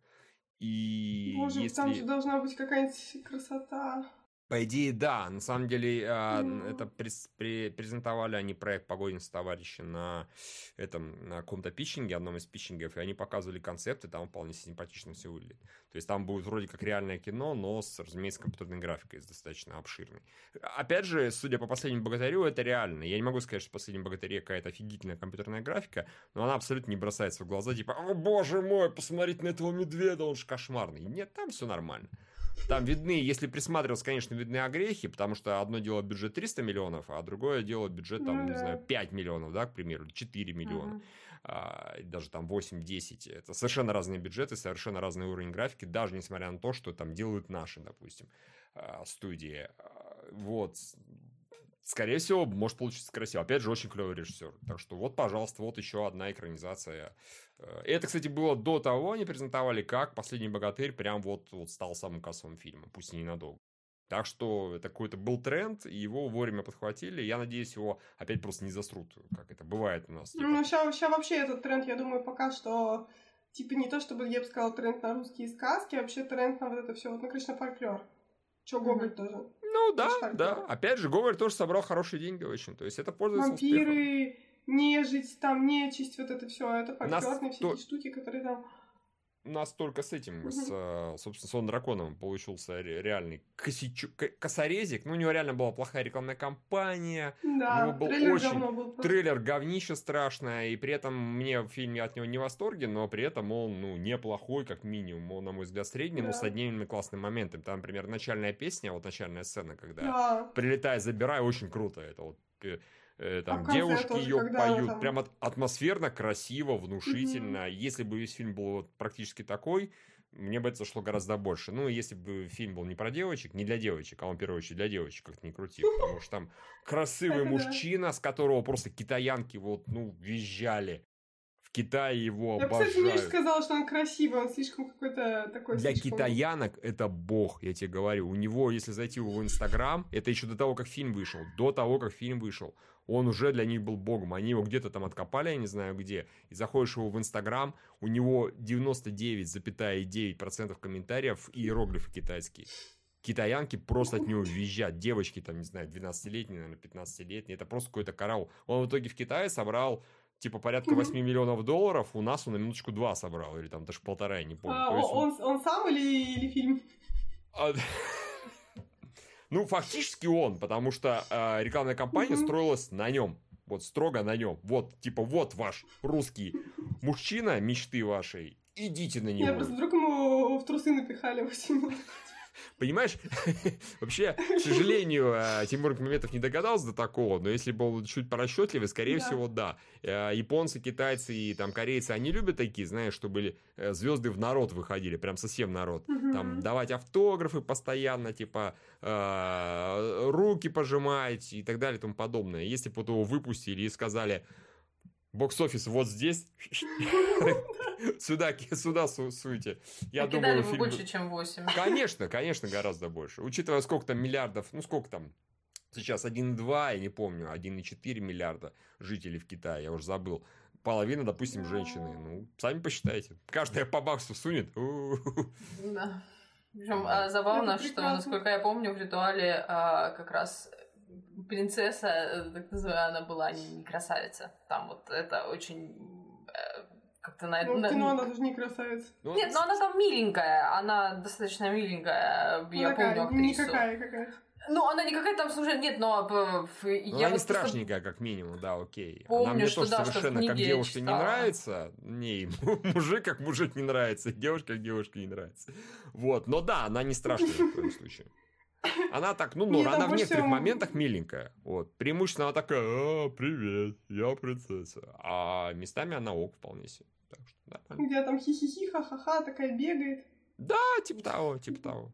И Боже, если... там же должна быть какая-нибудь красота. По идее, да. На самом деле, mm. это презентовали они проект «Погодин с товарищи» на этом, на каком-то питчинге, одном из питчингов, и они показывали концепты, там вполне симпатично все выглядит. То есть, там будет вроде как реальное кино, но с, разумеется, компьютерной графикой, с достаточно обширной. Опять же, судя по «Последнему богатырю», это реально. Я не могу сказать, что в «Последнем богатыре» какая-то офигительная компьютерная графика, но она абсолютно не бросается в глаза, типа «О, боже мой, посмотрите на этого медведя, он же кошмарный». Нет, там все нормально. Там видны, если присматриваться, конечно, видны огрехи, потому что одно дело бюджет 300 миллионов, а другое дело бюджет, там, ну, не знаю, 5 миллионов, да, к примеру, 4 миллиона. А, даже там 8-10. Это совершенно разные бюджеты, совершенно разный уровень графики, даже несмотря на то, что там делают наши, допустим, а, студии. А, вот скорее всего, может получиться красиво. Опять же, очень клевый режиссер. Так что вот, пожалуйста, вот еще одна экранизация. Э, это, кстати, было до того, они презентовали, как «Последний богатырь» прям вот, вот стал самым кассовым фильмом, пусть и ненадолго. Так что это какой-то был тренд, и его вовремя подхватили. Я надеюсь, его опять просто не засрут, как это бывает у нас. Типа... Ну, сейчас, вообще этот тренд, я думаю, пока что типа не то, чтобы я бы сказала тренд на русские сказки, а вообще тренд на вот это все, вот, ну, конечно, фольклор. Че, Гоголь mm-hmm. тоже. Ну да, да. Опять же, Гоголь тоже собрал хорошие деньги очень. То есть это пользуется Вампиры, успехом. нежить, там нечисть, вот это все. Это фольклорные Нас эти штуки, которые там нас только с этим, с, э, собственно, Сон Драконом получился реальный косичу, косорезик. Ну, у него реально была плохая рекламная кампания. Да, у него был трейлер очень... был просто. Трейлер говнище страшное, и при этом мне в фильме от него не в восторге, но при этом он, ну, неплохой, как минимум. Он, на мой взгляд, средний, да. но с одними классными моментами. Там, например, начальная песня, вот начальная сцена, когда да. «Прилетай, забирай», очень круто. Это вот Э, там а девушки ее поют, там... прям атмосферно, красиво, внушительно. Mm-hmm. Если бы весь фильм был вот практически такой, мне бы это зашло гораздо больше. Ну, если бы фильм был не про девочек, не для девочек, а он, в первую очередь, для девочек, как ни крути. Потому что там красивый мужчина, с которого просто китаянки вот, ну, визжали. В Китае его Я, обожают. кстати, Миша сказал, что он красивый, он слишком какой-то такой... Для слишком- китаянок это бог, я тебе говорю. У него, если зайти в Инстаграм, это еще до того, как фильм вышел, до того, как фильм вышел, он уже для них был богом. Они его где-то там откопали, я не знаю где, и заходишь его в Инстаграм, у него 99,9% комментариев и иероглифы китайские. Китаянки просто от него визжат. Девочки там, не знаю, 12-летние, наверное, 15-летние. Это просто какой-то караул. Он в итоге в Китае собрал типа порядка Мгм. 8 миллионов долларов. У нас он на минуточку 2 собрал. Или там даже полтора, я не помню. А, То есть он, он сам или, или фильм? Ну, фактически он, потому что э, рекламная кампания Мгм. строилась на нем. Вот строго на нем. Вот, типа, вот ваш русский мужчина мечты вашей. Идите на Я него. просто вдруг ему в трусы напихали 8 минут. Понимаешь? Вообще, к сожалению, э, Тимур Меметов не догадался до такого, но если бы он чуть порасчетливый, скорее Да. всего, да. Э, Японцы, китайцы и там корейцы, они любят такие, знаешь, чтобы звезды в народ выходили, прям совсем народ. Там Мгм. давать автографы постоянно, типа э, руки пожимать и так далее и тому подобное. Если бы его выпустили и сказали, бокс-офис вот здесь, сюда, сюда су- суйте. Я думаю, фильм... больше, чем 8. Конечно, конечно, гораздо больше. Учитывая, сколько там миллиардов, ну сколько там сейчас, 1,2, я не помню, 1,4 миллиарда жителей в Китае, я уже забыл. Половина, допустим, женщины. Ну, сами посчитайте. Каждая по баксу сунет. Да. Причем а, забавно, Это что, насколько я помню, в ритуале а, как раз принцесса, э, так называемая, она была не красавица. Там вот это очень э, как-то на Ну, в на- кино она даже не красавица. Ну, Нет, но она там миленькая, она достаточно миленькая, я Ну, такая, помню актрису. Никакая какая-то. Ну, она не какая-то там, слушай, нет, но в- Ну, я она не вот страшненькая, как минимум, да, окей. Помню, она мне что тоже да, что совершенно как книге я девушка не нравится. Не, мужик как мужик не нравится, девушка как девушка не нравится. Вот, но да, она не страшная в коем случае. Она так, ну, ну, там она в некоторых моментах миленькая. Вот. Преимущественно она такая, а, привет, я принцесса. А местами она ок вполне себе. Так что, да, нормально. Где там хихихи, ха-ха-ха, такая бегает. да, типа того, типа того.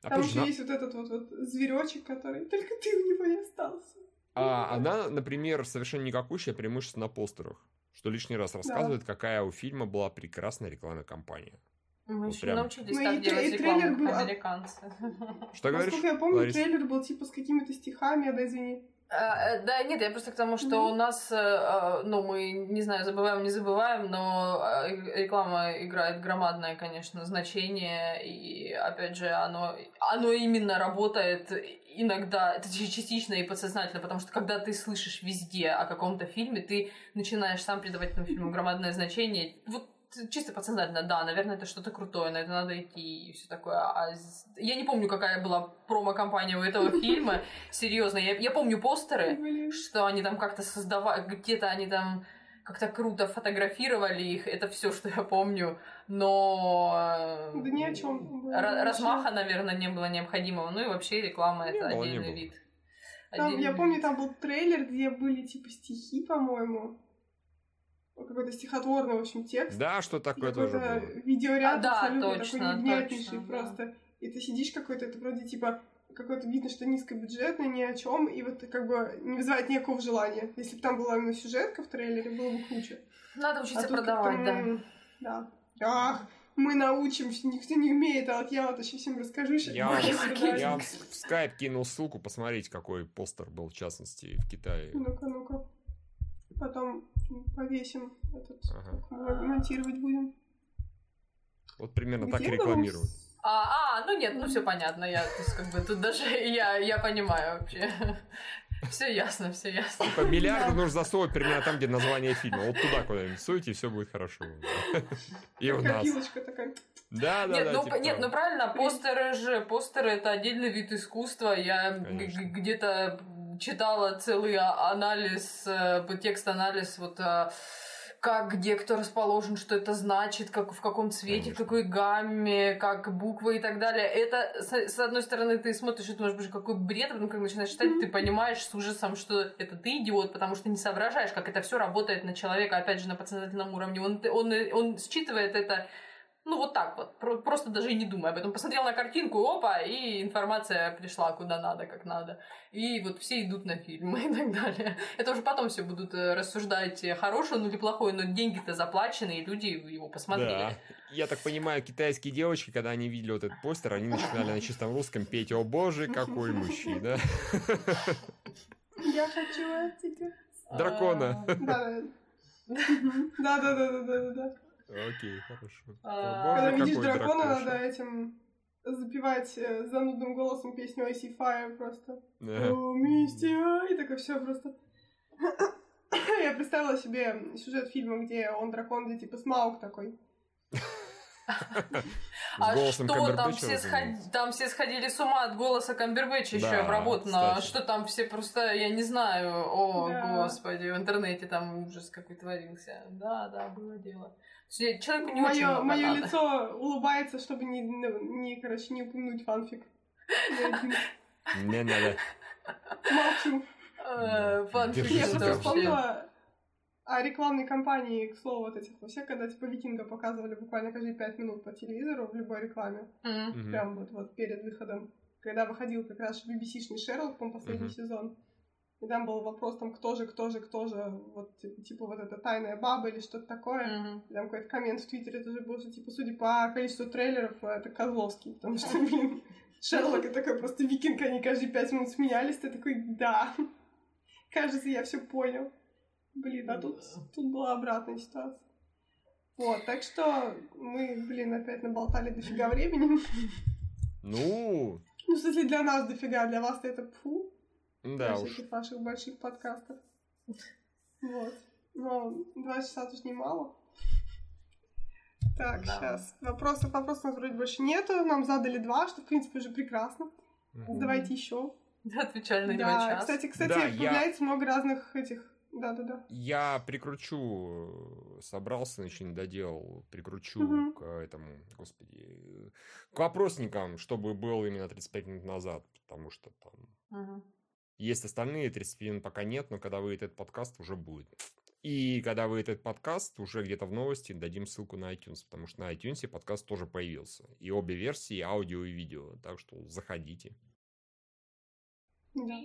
Там Опять же, есть вот этот вот, вот зверечек, который только ты у него и остался. А она, например, совершенно никакущая преимущество на постерах. Что лишний раз рассказывает, какая у фильма была прекрасная рекламная кампания. Мы Вот еще прям. не научились Ну, так и делать и рекламу, трейлер был, а- американцы. Что говоришь? Насколько я помню, Ларис? трейлер был типа с какими-то стихами, а да извини. А, э, Да, нет, я просто к тому, что Мгм. у нас, э, э, ну, мы, не знаю, забываем, не забываем, но э, реклама играет громадное, конечно, значение, и, опять же, оно, оно именно работает иногда, это частично и подсознательно, потому что когда ты слышишь везде о каком-то фильме, ты начинаешь сам придавать этому фильму громадное значение. Вот чисто подсознательно, да, наверное, это что-то крутое, на это надо идти и все такое. А я не помню, какая была промо-компания у этого фильма, серьезно. Я, я помню постеры, что они там как-то создавали, где-то они там как-то круто фотографировали их, это все, что я помню, но Да ни о чем. ра- размаха, наверное, не было необходимого. Ну и вообще реклама Не это было, отдельный вид. Там, Отдельный я помню, там был трейлер, где были типа стихи, по-моему. Какой-то стихотворный, в общем, текст. Да, что такое тоже было. видеоряд А, да, абсолютно точно, такой невнятнейший точно, да. просто. И ты сидишь какой-то, это вроде типа какой-то видно, что низкобюджетный, ни о чем, и вот как бы не вызывает никакого желания. Если бы там была именно сюжетка в трейлере, было бы круче. Надо учиться А продавать, да. Да. Ах, мы научимся, никто не умеет, а вот я вот еще всем расскажу. щас Я вам, я в в скайп кинул ссылку, посмотрите, какой постер был, в частности, в Китае. Ну-ка, ну-ка. Потом повесим этот, Ага. как мы монтировать будем. Вот примерно так и Где рекламируют. А, а, ну нет, ну все понятно, я то есть, как бы тут даже я, я понимаю вообще. Все ясно, все ясно. Типа миллиарды Да. нужно засовывать примерно там, где название фильма. Вот туда куда-нибудь суйте, и все будет хорошо. И у нас. Такая. Да, да, нет, да. ну, типа нет, ну правильно, постеры же, постеры это отдельный вид искусства. Я г- Конечно. г- где-то читала целый а- анализ, э, текст-анализ, вот а, как, где кто расположен, что это значит, как, в каком цвете, в Конечно. какой гамме, как буквы и так далее. Это, с, с одной стороны, ты смотришь и думаешь, боже, какой бред, а потом, когда начинаешь читать, ты понимаешь с ужасом, что это ты идиот, потому что не соображаешь, как это все работает на человека, опять же, на подсознательном уровне. Он, он, он считывает это Ну, вот так вот, про- просто даже и не думая об этом. Посмотрел на картинку, опа, и информация пришла куда надо, как надо. И вот все идут на фильмы и так далее. Это уже потом все будут э, рассуждать, э, хороший он или плохой, но деньги-то заплачены, и люди его посмотрели. Да. Я так понимаю, китайские девочки, когда они видели вот этот постер, они начинали на чистом русском петь «О боже, какой мужчина!» Я хочу от тебя. Дракона. А, Окей, хорошо. А, Когда видишь дракона, надо этим запевать э, занудным голосом песню Icy Fire просто. Да. О, Мистер! И такое все просто. Я представила себе сюжет фильма, где он дракон, где типа Смаук такой. А что там все, разумеется. сход- там все сходили с ума от голоса Камбербэтча еще Да, обработано. кстати. Что там все просто, я не знаю, о, Да. господи, в интернете там ужас какой творился. Да, да, было дело. Че- Человеку не очень Мое, много мое надо. лицо улыбается, чтобы не, не, короче, не упомянуть фанфик. Не надо. Молчу. Э, фанфик, Я просто вспомнила о рекламной кампании, к слову, вот этих во всех, когда типа Викинга показывали буквально каждые пять минут по телевизору в любой рекламе. Мгм. Прям вот, вот перед выходом. Когда выходил как раз BBC-шный Шерлок, по последний Мгм. сезон. И там был вопрос, там, кто же, кто же, кто же, вот, ти- типа, вот эта тайная баба или что-то такое. Мгм. И Там какой-то коммент в Твиттере тоже был, что, типа, судя по количеству трейлеров, это Козловский, потому что, блин, Шерлок это такой просто викинг, они каждые пять минут сменялись, ты такой, да, кажется, я все понял. Блин, а тут, тут была обратная ситуация. Вот, так что мы, блин, опять наболтали дофига времени. Ну, Ну, в смысле, для нас дофига, для вас это фу. да для уж. ваших больших подкастов. Вот. Но два часа тут немало. Так, Да. сейчас. Вопросов, вопросов у нас вроде больше нету. Нам задали два, что, в принципе, уже прекрасно. Мгм. Давайте еще. Отвечали на него Да, час. кстати, кстати, Да, я- появляется много разных этих. Да-да-да. Я прикручу, собрался, значит, не доделал, прикручу Мгм. к этому, господи, к вопросникам, чтобы был именно 35 минут назад, потому что там Мгм. есть остальные 30 минут пока нет, но когда выйдет этот подкаст, уже будет. И когда выйдет этот подкаст, уже где-то в новости дадим ссылку на iTunes, потому что на iTunes подкаст тоже появился. И обе версии, аудио и видео. Так что заходите. Да.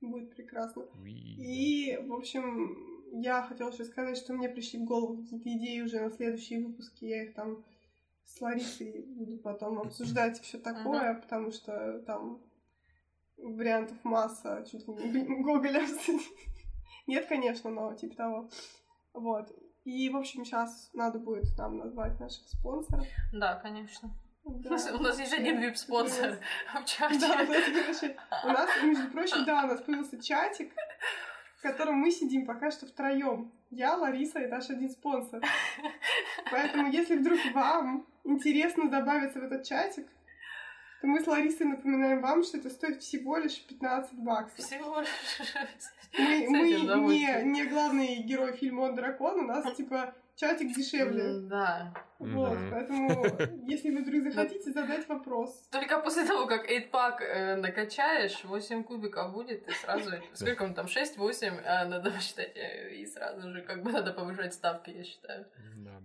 Будет прекрасно. И, в общем, я хотела еще сказать, что мне пришли в голову какие-то идеи уже на следующие выпуски. Я их там с Ларисой буду потом обсуждать все такое, потому что там вариантов масса, чуть ли не Гоголя. Нет, конечно, но типа того. Вот. И, в общем, сейчас надо будет нам назвать наших спонсоров. Да, конечно. Да. У нас- У нас есть один вип-спонсор в чате. Да, да, короче, у нас, между прочим, да, у нас появился чатик, в котором мы сидим пока что втроем. Я, Лариса и наш один спонсор. Поэтому, если вдруг вам интересно добавиться в этот чатик, то мы с Ларисой напоминаем вам, что это стоит всего лишь 15 баксов. Всего лишь. Мы, Кстати, мы не, не главный герой фильма «Он дракон», у нас, типа, чатик дешевле. Да. Вот, поэтому, если вы вдруг захотите задать вопрос, Только после того, как 8-пак э, накачаешь, 8 кубиков будет, и сразу... Сколько он там? 6-8? А, надо посчитать. э, И сразу же как бы надо повышать ставки, я считаю. Да.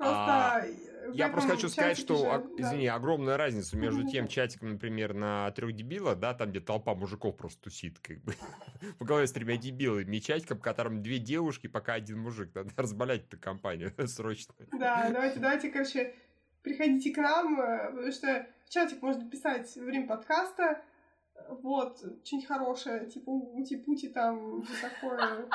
Просто... А, Я просто хочу сказать, что, же, а, да. извини, огромная разница между тем чатиком, например, на трех дебилах, да, там, где толпа мужиков просто тусит, как бы, в голове с тремя дебилами, и чатиком, в котором две девушки, пока один мужик. Надо разбавлять эту компанию срочно. Да, давайте, давайте, короче, приходите к нам, э, потому что в чатик можно писать во время подкаста, вот, что-нибудь хорошее, типа ути-пути там, такое,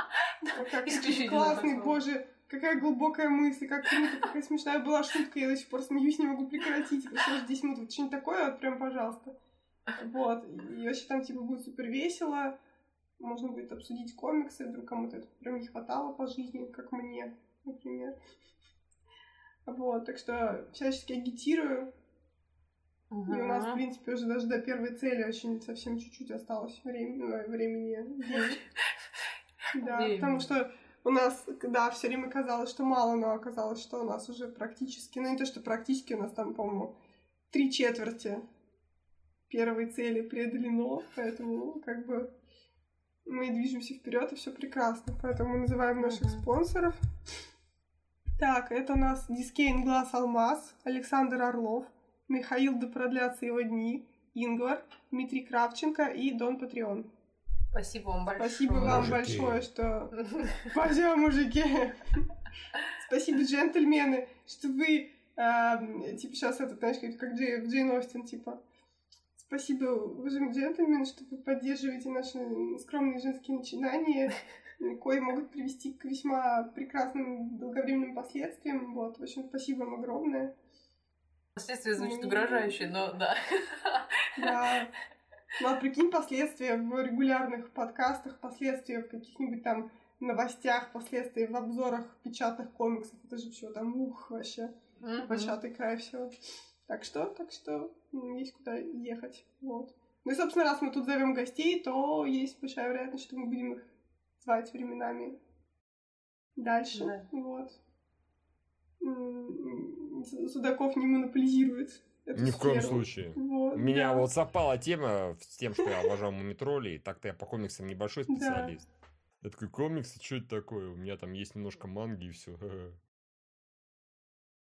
как классный, боже, какая глубокая мысль, как круто, какая смешная была шутка, я до сих пор смеюсь, не могу прекратить, прошло уже 10 минут, вот что-нибудь такое, вот прям, пожалуйста. Вот, и вообще там, типа, будет супер весело, можно будет обсудить комиксы, вдруг кому-то это прям не хватало по жизни, как мне, например. Вот, так что всячески агитирую. И у нас, в принципе, уже даже до первой цели очень совсем чуть-чуть осталось времени, времени. Да, потому что у нас, да, все время казалось, что мало, но оказалось, что у нас уже практически, ну не то, что практически, у нас там, по-моему, три четверти первой цели преодолено, поэтому как бы мы движемся вперед, и все прекрасно. Поэтому мы называем наших Мгм. спонсоров. Так, это у нас Дискейн Глаз Алмаз, Александр Орлов, Михаил да продлятся его дни, Ингвар, Дмитрий Кравченко и Дон Патреон. Спасибо вам большое. Спасибо вам Мужики. большое, что... Спасибо, мужики! Спасибо, джентльмены, что вы, эм, типа, сейчас это, знаешь, как, как Джей- Джейн Остин, типа. Спасибо, уважаемые джентльмены, что вы поддерживаете наши скромные женские начинания, кои могут привести к весьма прекрасным долговременным последствиям. Вот, в общем, спасибо вам огромное. Последствия звучат Ну, угрожающе, но да. Да. Ну, а прикинь, последствия в регулярных подкастах, последствия в каких-нибудь там новостях, последствия в обзорах печатных комиксов. Это же все там, ух, вообще, Мгм. початый край все. Так что, так что есть куда ехать. Вот. Ну и, собственно, раз мы тут зовем гостей, то есть большая вероятность, что мы будем их звать временами дальше. Да. Вот. Судаков не монополизирует эту Ни в коем случае. Вот, Меня да. вот совпала тема с тем, что я обожал мумитролей, так-то я по комиксам небольшой Да. специалист. Я такой, комиксы, что это такое? У меня там есть немножко манги и все.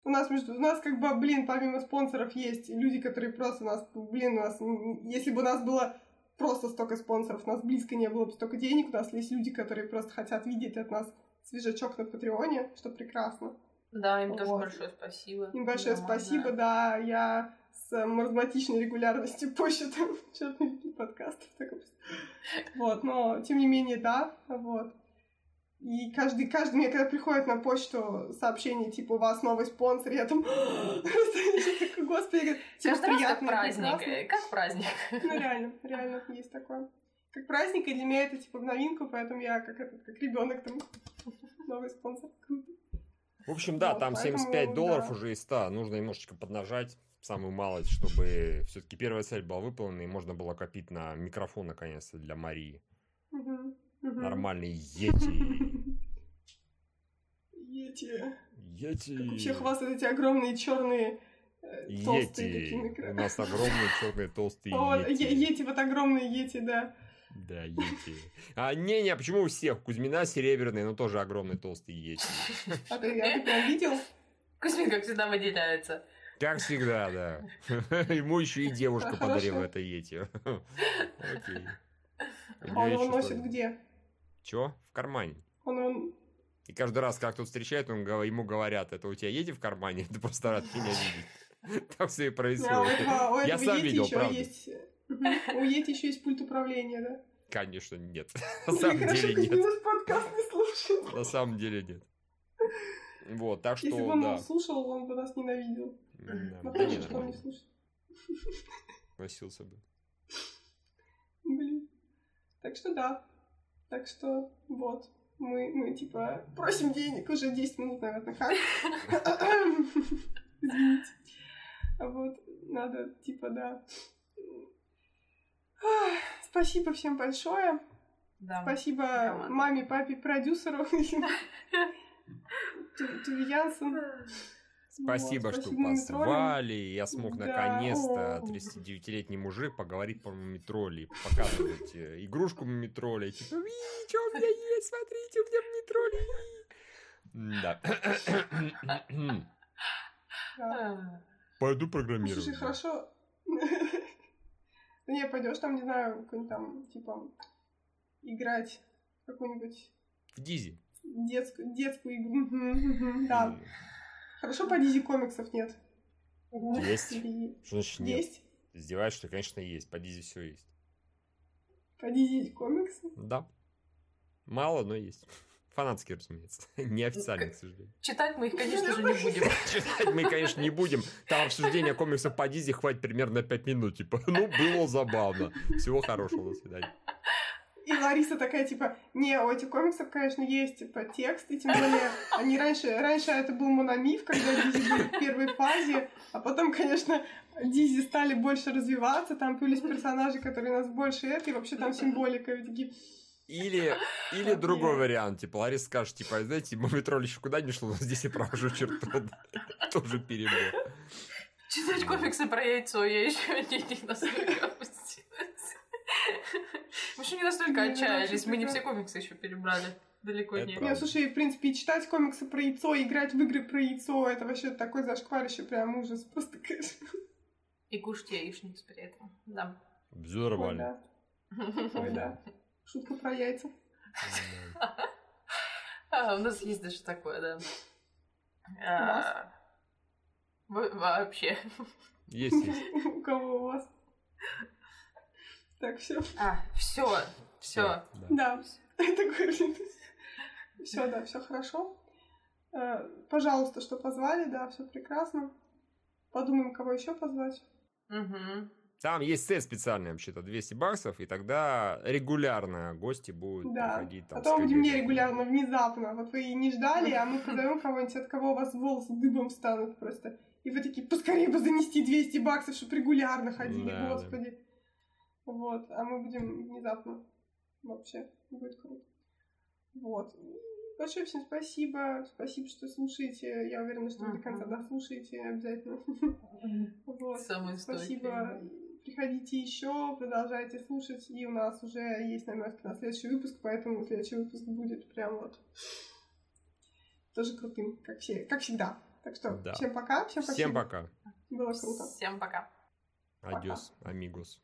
У нас, между, у нас как бы, блин, помимо спонсоров есть люди, которые просто нас, блин, у нас, если бы у нас было просто столько спонсоров, у нас близко не было бы столько денег, у нас есть люди, которые просто хотят видеть от нас свежачок на Патреоне, что прекрасно. Да, им тоже Вот. большое спасибо. Им большое Да, спасибо, да, я с маразматичной регулярностью пощу там что-то подкастов. вот. Но тем не менее, да, вот. И каждый, каждый, мне когда приходит на почту сообщение, типа, у вас новый спонсор, я там, господи, типа, как приятно праздник. э, Как праздник. Ну, реально, реально есть такое. Как праздник, и для меня это, типа, в новинку, поэтому я как этот, как ребенок там, новый спонсор. Круто. В общем, да, Вот, там поэтому, 75 долларов да. уже из 100. Нужно немножечко поднажать, самую малость, чтобы все-таки первая цель была выполнена, и можно было копить на микрофон, наконец-то, для Марии. Мгм. Нормальный Йети. Ети. Йети. Как вообще хвастают эти огромные черные толстые такие микро. У нас огромные черные толстые О, е-. Ети, вот огромные Ети, да. Да, Йети. А, не-не, а почему у всех? Кузьмина серебряный, но тоже огромный толстый Йети. А ты, а ты прям видел? Кузьмин, как всегда, выделяется. Как всегда, да. Ему еще и девушка подарила это Йети. Окей. А он его носит где? Чё? В кармане. Он, он... И каждый раз, как кто-то встречает, он, ему говорят, это у тебя Йети в кармане? Ты просто рад меня видеть. Так все и происходит. Я сам видел, правда. У Ети еще есть пульт управления, да? Конечно, нет. На самом деле нет. подкаст не слушает. На самом деле нет. Вот, так Если бы что, он да. слушал, он бы нас ненавидел. Да, Но да не, хорошо, что он не слушает. Носился бы. Блин. Так что да. Так что вот. Мы, мы типа просим денег уже 10 минут, наверное, как? Извините. А вот надо, типа, да. Спасибо всем большое. Да. Спасибо Роман. маме, папе, продюсеру. Ту- Туви Янсен. Спасибо, Вот, что позвали. Я смог Да, наконец-то, о. 39-летний мужик, поговорить про мумитроли, показывать э, игрушку мумитроля. Типа, ви, что у меня есть, смотрите, у меня мумитроли. Да. Да. А, Пойду программировать. Слушай, хорошо. Да не, пойдешь там, не знаю, какой-нибудь там, типа, играть в какую-нибудь В Дизи. детскую, детскую игру. Да. Хорошо, по Дизи комиксов нет. Есть. Что значит нет? Есть? Издеваешься, конечно, есть. По Дизи все есть. По Дизи есть комиксы? Да. Мало, но есть. Фанатские, разумеется. Неофициальные, к сожалению. Читать мы их, конечно же, не будем. Читать мы, конечно, не будем. Там обсуждение комиксов по Дизи хватит примерно 5 минут. Типа, ну, было забавно. Всего хорошего, до свидания. И Лариса такая, типа, не, у этих комиксов, конечно, есть, типа, текст, и тем более, они раньше, раньше это был мономиф, когда Дизи были в первой фазе, а потом, конечно, Дизи стали больше развиваться, там появились персонажи, которые нас больше это, и вообще там символика, такие, Или, или другой вариант. Типа, Ларис скажет, типа, знаете, Мумитроль еще куда не шло, но здесь я провожу черту. Тоже перебор. Читать комиксы про яйцо я еще не, не настолько опустилась. Мы еще не настолько Не, отчаялись, мы не все комиксы еще перебрали. Далеко Это нет. правда. Не, слушай, в принципе, и читать комиксы про яйцо, и играть в игры про яйцо, это вообще такой зашкварище, прям ужас. Просто, конечно. И кушать яичницу при этом. Да. Ой, Взорвали. да. Ой, да. Шутка про яйца. А, у нас есть даже такое, да. А, во- Вообще. Есть, есть. У кого у вас? Так, все. А, все, все. Да. Такой Все, да, все хорошо. Э, Пожалуйста, что позвали, да, все прекрасно. Подумаем, кого еще позвать. Угу. Там есть цель специальная вообще-то, 200 баксов, и тогда регулярно гости будут Да. приходить там. Потом с будем коллегами. нерегулярно, внезапно. Вот вы и не ждали, а мы позовем кого-нибудь, от кого у вас волосы дыбом станут просто. И вы такие, поскорее бы занести 200 баксов, чтобы регулярно ходили, Да, да. господи. Вот, а мы будем внезапно. Вообще, будет круто. Вот. Большое всем спасибо. Спасибо, что слушаете. Я уверена, что вы до конца дослушаете обязательно. Вот. Спасибо. Приходите еще, продолжайте слушать. И у нас уже есть наметки на следующий выпуск, поэтому следующий выпуск будет прям вот тоже крутым, как, все, как всегда. Так что Да. всем пока, всем спасибо. Всем пока. Было круто. Всем пока. Адьос, амигос.